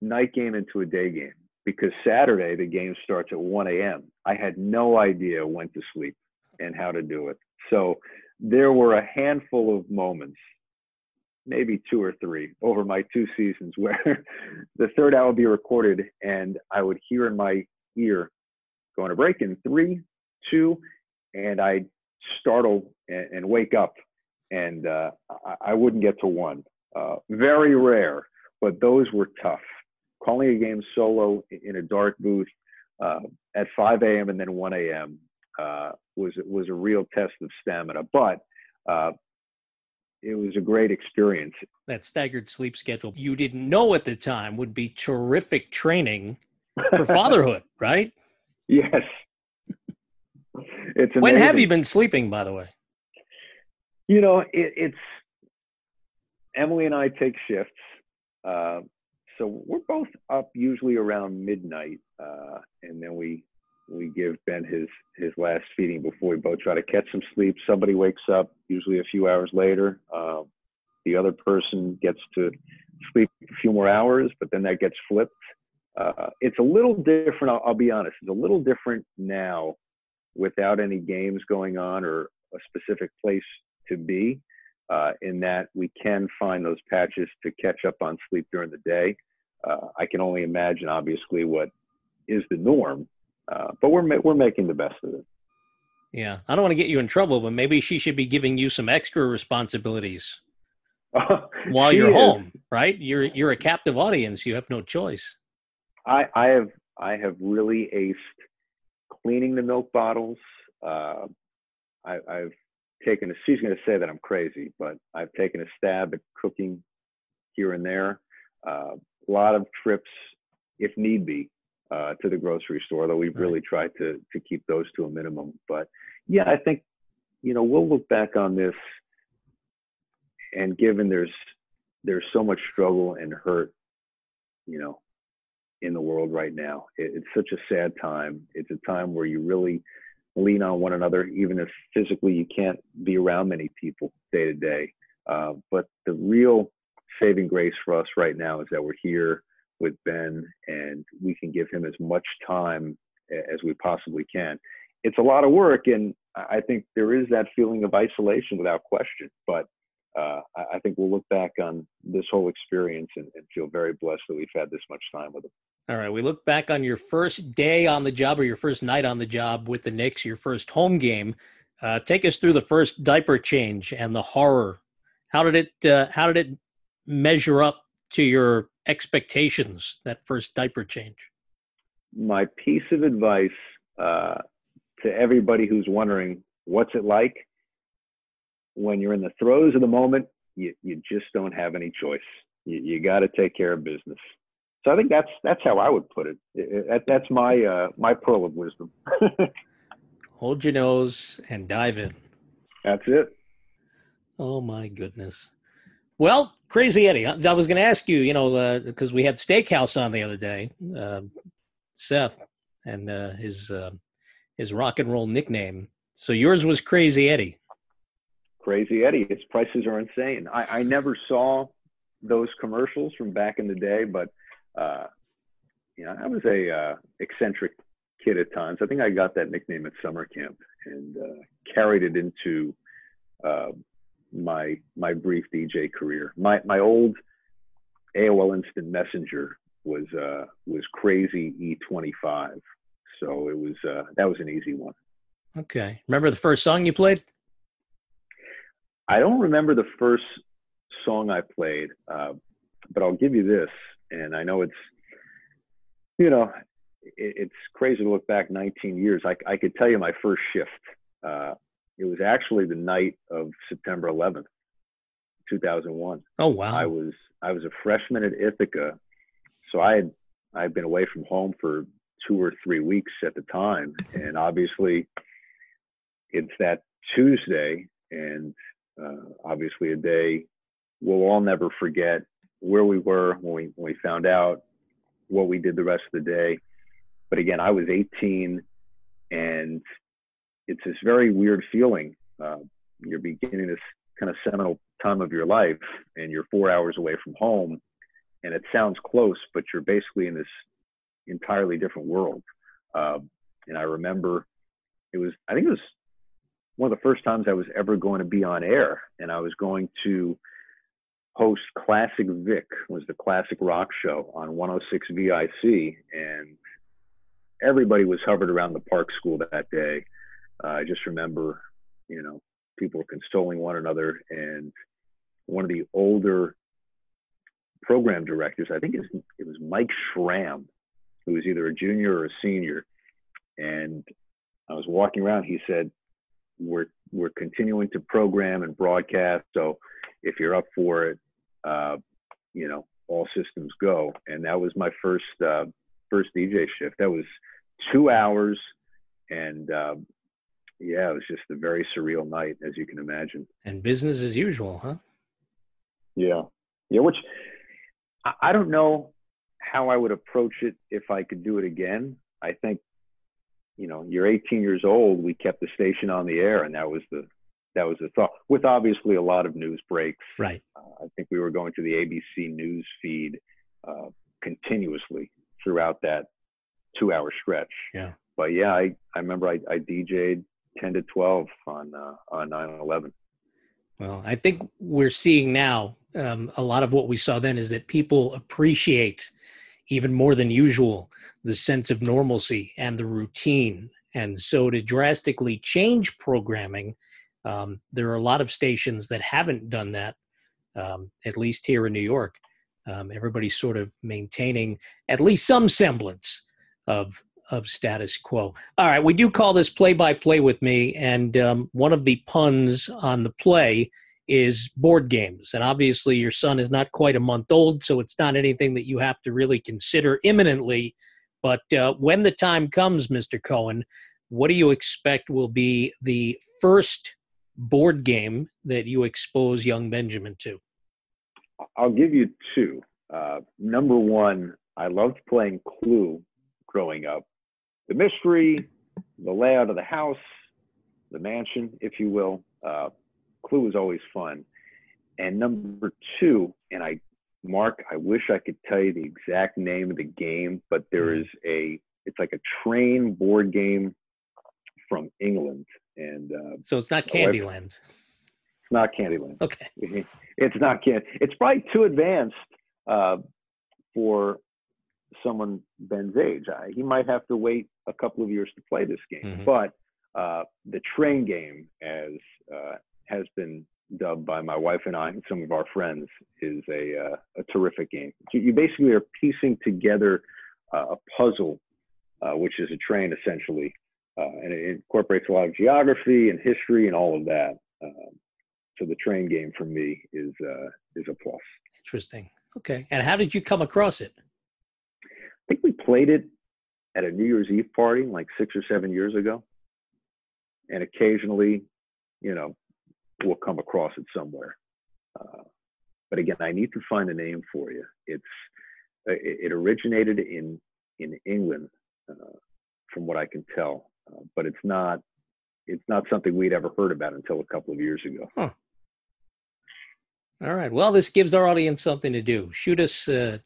night game into a day game because Saturday the game starts at 1 a.m. I had no idea when to sleep and how to do it. So there were a handful of moments maybe two or three over my two seasons <laughs> where the third hour would be recorded and I would hear in my ear going to break in three, two, and I'd startle and, and wake up and uh, I, I, wouldn't get to one. Uh, very rare, but those were tough. Calling a game solo in a dark booth uh, at 5 a.m. and then 1 a.m. Uh, was was a real test of stamina. But uh, it was a great experience. That staggered sleep schedule you didn't know at the time would be terrific training for <laughs> fatherhood, right? Yes. It's amazing. When have you been sleeping, by the way? You know, it, it's Emily and I take shifts. Uh, so we're both up usually around midnight, uh, and then we we give Ben his his last feeding before we both try to catch some sleep. Somebody wakes up, usually a few hours later. Uh, the other person gets to sleep a few more hours, but then that gets flipped. Uh, it's a little different. I'll, I'll, be honest. It's a little different now, without any games going on or a specific place to be. Uh, in that we can find those patches to catch up on sleep during the day. Uh, I can only imagine, obviously, what is the norm uh, but we're we're making the best of it. Yeah, I don't want to get you in trouble, but maybe she should be giving you some extra responsibilities <laughs> while you're is. home, right? You're you're a captive audience. You have no choice. I I have I have really aced cleaning the milk bottles. Uh, I, I've taken a. She's going to say that I'm crazy, but I've taken a stab at cooking here and there. Uh, a lot of trips, if need be, uh, to the grocery store, though we've right. really tried to to keep those to a minimum. But yeah, I think you know we'll look back on this, and given there's there's so much struggle and hurt, you know, in the world right now, it, it's such a sad time. It's a time where you really lean on one another, even if physically you can't be around many people day to day. Uh, but the real saving grace for us right now is that we're here with Ben and we can give him as much time as we possibly can. It's a lot of work, and I think there is that feeling of isolation without question. But uh, I, think we'll look back on this whole experience and, and, feel very blessed that we've had this much time with them. All right, we look back on your first day on the job or your first night on the job with the Knicks, your first home game. Uh, take us through the first diaper change and the horror. How did it? Uh, how did it measure up to your expectations? That first diaper change. My piece of advice uh, to everybody who's wondering what's it like when you're in the throes of the moment, you, you just don't have any choice. You, you got to take care of business. So I think that's that's how I would put it. it, it that's my uh, my pearl of wisdom. <laughs> Hold your nose and dive in. That's it. Oh my goodness. Well, Crazy Eddie, I was going to ask you, you know, because uh, we had Steakhouse on the other day, uh, Seth, and uh, his uh, his rock and roll nickname. So yours was Crazy Eddie. Crazy Eddie. Its prices are insane. I, I never saw those commercials from back in the day, but uh, you know, I was a uh, eccentric kid at times. I think I got that nickname at summer camp and uh, carried it into my my brief DJ career. My my old AOL Instant Messenger was uh, was Crazy E25, so it was uh, that was an easy one. Okay, remember the first song you played? I don't remember the first song I played, uh, but I'll give you this, and I know it's, you know, it, it's crazy to look back 19 years. I, I could tell you my first shift. It was actually the night of September 11th, 2001. Oh wow! I was I was a freshman at Ithaca, so I had I had been away from home for two or three weeks at the time, and obviously, it's that Tuesday, and uh, obviously a day we'll all never forget where we were when we when we found out what we did the rest of the day. But again, I was 18, and it's this very weird feeling. Uh, you're beginning this kind of seminal time of your life, and you're four hours away from home, and it sounds close, but you're basically in this entirely different world. Uh, and I remember it was, I think it was one of the first times I was ever going to be on air, and I was going to host Classic Vic, was the classic rock show on 106 VIC, and everybody was hovered around the park school that day. Uh, I just remember, you know, people were consoling one another, and one of the older program directors, I think it was, it was Mike Schramm, who was either a junior or a senior, and I was walking around. He said, we're we're continuing to program and broadcast. So if you're up for it, uh, you know, all systems go. And that was my first uh, first DJ shift. That was two hours, and uh, yeah, it was just a very surreal night, as you can imagine. And business as usual, huh? Yeah, yeah. Which I don't know how I would approach it if I could do it again. I think you know, you're 18 years old. We kept the station on the air, and that was the that was the thought. With obviously a lot of news breaks. Right. Uh, I think we were going to the ABC news feed uh, continuously throughout that two-hour stretch. Yeah. But yeah, I I remember I, I DJ'd 10 to 12 on uh, on 9/11. Well, I think we're seeing now um, a lot of what we saw then is that people appreciate even more than usual the sense of normalcy and the routine. And so to drastically change programming, um, there are a lot of stations that haven't done that, um, at least here in New York. Um, everybody's sort of maintaining at least some semblance of of status quo. All right, we do call this play by play with me, and um, one of the puns on the play is board games. And obviously, your son is not quite a month old, so it's not anything that you have to really consider imminently. But uh, when the time comes, Mr. Cohen, what do you expect will be the first board game that you expose young Benjamin to? I'll give you two. Uh, number one, I loved playing Clue growing up. The mystery, the layout of the house, the mansion, if you will. Uh, Clue is always fun. And number two, and I, Mark, I wish I could tell you the exact name of the game, but there mm-hmm. a, it's like a train board game from England. And uh, so it's not Candyland. It's not Candyland. Okay. <laughs> It's not Candy. It's probably too advanced uh, for someone Ben's age. I, he might have to wait a couple of years to play this game. Mm-hmm. But uh, the train game, as uh, has been dubbed by my wife and I and some of our friends, is a, uh, a terrific game. You basically are piecing together uh, a puzzle, uh, which is a train essentially, uh, and it incorporates a lot of geography and history and all of that. Um, so the train game for me is is a plus. Interesting. Okay. And how did you come across it? I think we played it at a New Year's Eve party like six or seven years ago. And occasionally, you know, we'll come across it somewhere. Uh, but again, I need to find a name for you. It's it, it originated in in England, uh, from what I can tell, uh, but it's not it's not something we'd ever heard about until a couple of years ago. Huh. All right. Well, this gives our audience something to do. Shoot us uh,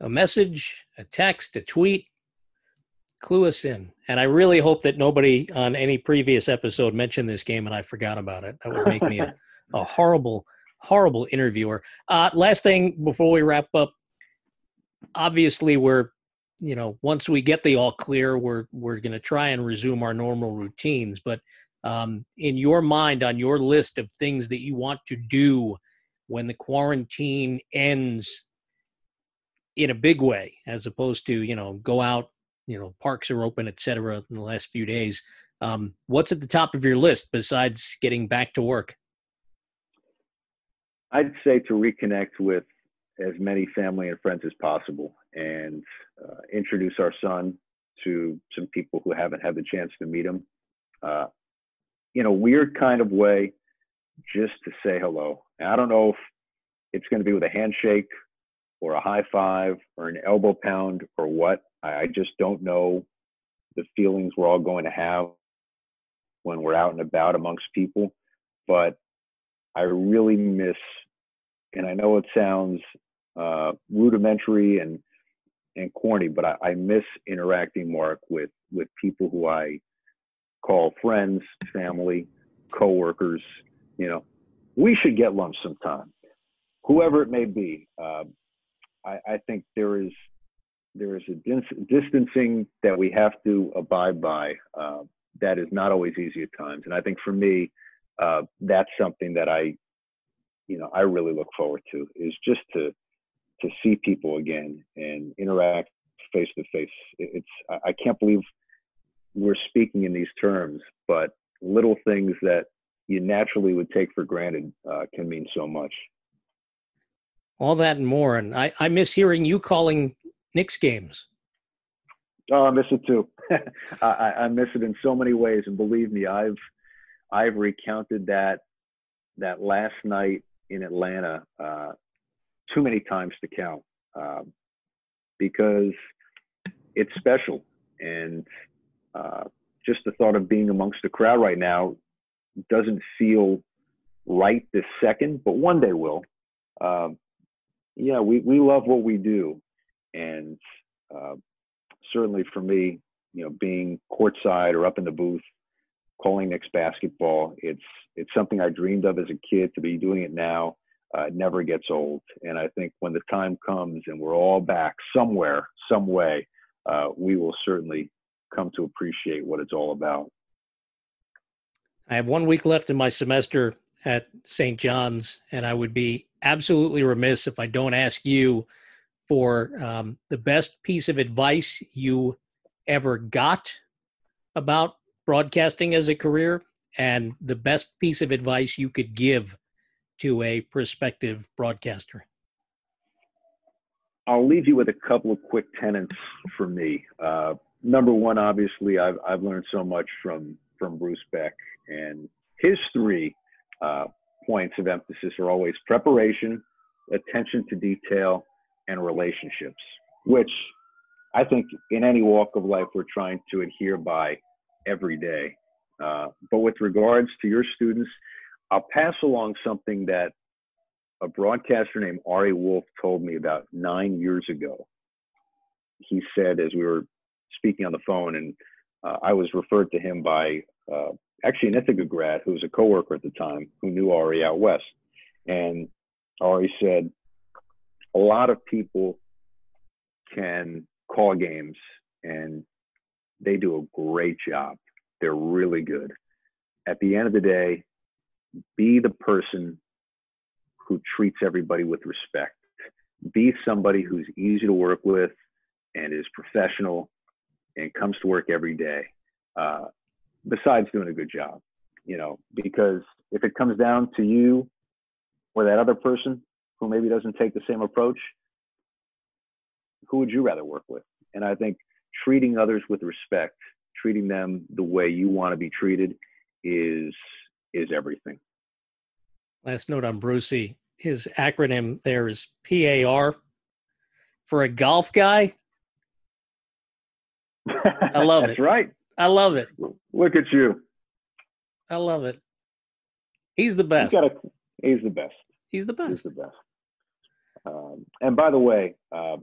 a message, a text, a tweet, clue us in. And I really hope that nobody on any previous episode mentioned this game and I forgot about it. That would make me a, <laughs> a horrible, horrible interviewer. Uh, last thing before we wrap up, obviously we're, you know, once we get the all clear, we're we're going to try and resume our normal routines. But um, in your mind, on your list of things that you want to do when the quarantine ends in a big way as opposed to you know go out you know parks are open etc in the last few days. Um, what's at the top of your list besides getting back to work? I'd say to reconnect with as many family and friends as possible and uh, introduce our son to some people who haven't had the chance to meet him. Uh, in a weird kind of way just to say hello. I don't know if it's going to be with a handshake or a high five or an elbow pound or what. I just don't know the feelings we're all going to have when we're out and about amongst people. But I really miss, and I know it sounds uh, rudimentary and and corny, but I, I miss interacting, Mark, with with people who I call friends, family, coworkers. You know, we should get lunch sometime, whoever it may be. Uh, I, I think there is there is a dis- distancing that we have to abide by uh, that is not always easy at times. And I think for me, uh, that's something that I, you know, I really look forward to is just to to see people again and interact face to face. It's I can't believe we're speaking in these terms, but little things that you naturally would take for granted uh, can mean so much all that and more. And I, I miss hearing you calling Knicks games. Oh, I miss it too. <laughs> I, I miss it in so many ways, and believe me, I've I've recounted that that last night in Atlanta uh, too many times to count uh, because it's special, and uh, just the thought of being amongst the crowd right now doesn't feel right this second, but one day will. Um, yeah, we, we love what we do. And uh, certainly for me, you know, being courtside or up in the booth, calling Knicks basketball, it's it's something I dreamed of as a kid. To be doing it now, uh, it never gets old. And I think when the time comes and we're all back somewhere, some way, uh, we will certainly come to appreciate what it's all about. I have one week left in my semester at St. John's, and I would be absolutely remiss if I don't ask you for um, the best piece of advice you ever got about broadcasting as a career and the best piece of advice you could give to a prospective broadcaster. I'll leave you with a couple of quick tenets for me. Uh, number one, obviously, I've, I've learned so much from from Bruce Beck, and his three uh, points of emphasis are always preparation, attention to detail, and relationships, which I think in any walk of life we're trying to adhere by every day. Uh, but with regards to your students, I'll pass along something that a broadcaster named Ari Wolfe told me about nine years ago. He said, as we were speaking on the phone, and uh, I was referred to him by uh, actually an Ithaca grad who was a coworker at the time who knew Ari out west. And Ari said, a lot of people can call games and they do a great job. They're really good. At the end of the day, be the person who treats everybody with respect. Be somebody who's easy to work with and is professional and comes to work every day. Uh, besides doing a good job, you know, because if it comes down to you or that other person who maybe doesn't take the same approach, who would you rather work with? And I think treating others with respect, treating them the way you want to be treated is is everything. Last note on Brucey, his acronym there is PAR for a golf guy. I love <laughs> That's it. That's right. I love it. Look at you. I love it. He's the best. He's, a, he's the best. He's the best. He's the best. Um, and by the way, uh,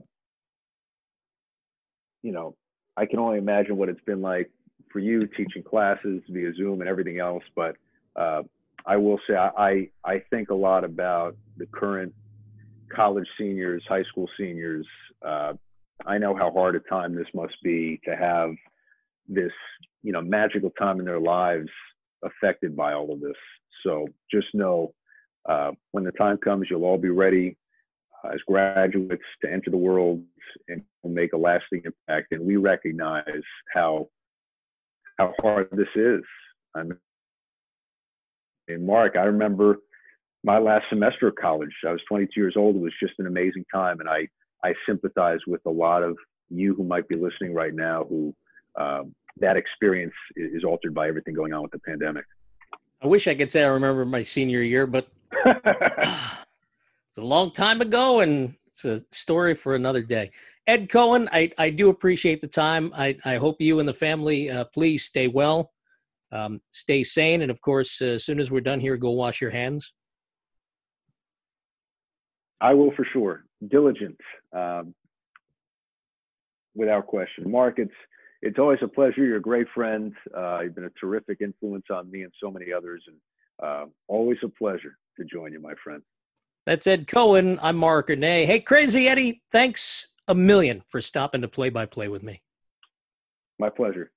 you know, I can only imagine what it's been like for you teaching classes via Zoom and everything else. But uh, I will say I, I think a lot about the current college seniors, high school seniors. Uh, I know how hard a time this must be to have this, you know, magical time in their lives affected by all of this. So just know uh, when the time comes, you'll all be ready as graduates to enter the world and make a lasting impact. And we recognize how how hard this is. I mean, Mark, I remember my last semester of college. I was 22 years old. It was just an amazing time, and I I sympathize with a lot of you who might be listening right now who um, that experience is altered by everything going on with the pandemic. I wish I could say I remember my senior year, but <laughs> it's a long time ago and it's a story for another day. Ed Cohen, I, I do appreciate the time. I, I hope you and the family, uh, please stay well, um, stay sane, and of course, uh, as soon as we're done here, go wash your hands. I will for sure. Diligent, um, without question. Mark, it's it's always a pleasure. You're a great friend. Uh, you've been a terrific influence on me and so many others, and uh, always a pleasure to join you, my friend. That's Ed Cohen. I'm Mark Ernay. Hey, Crazy Eddie, thanks a million for stopping to play by play with me. My pleasure.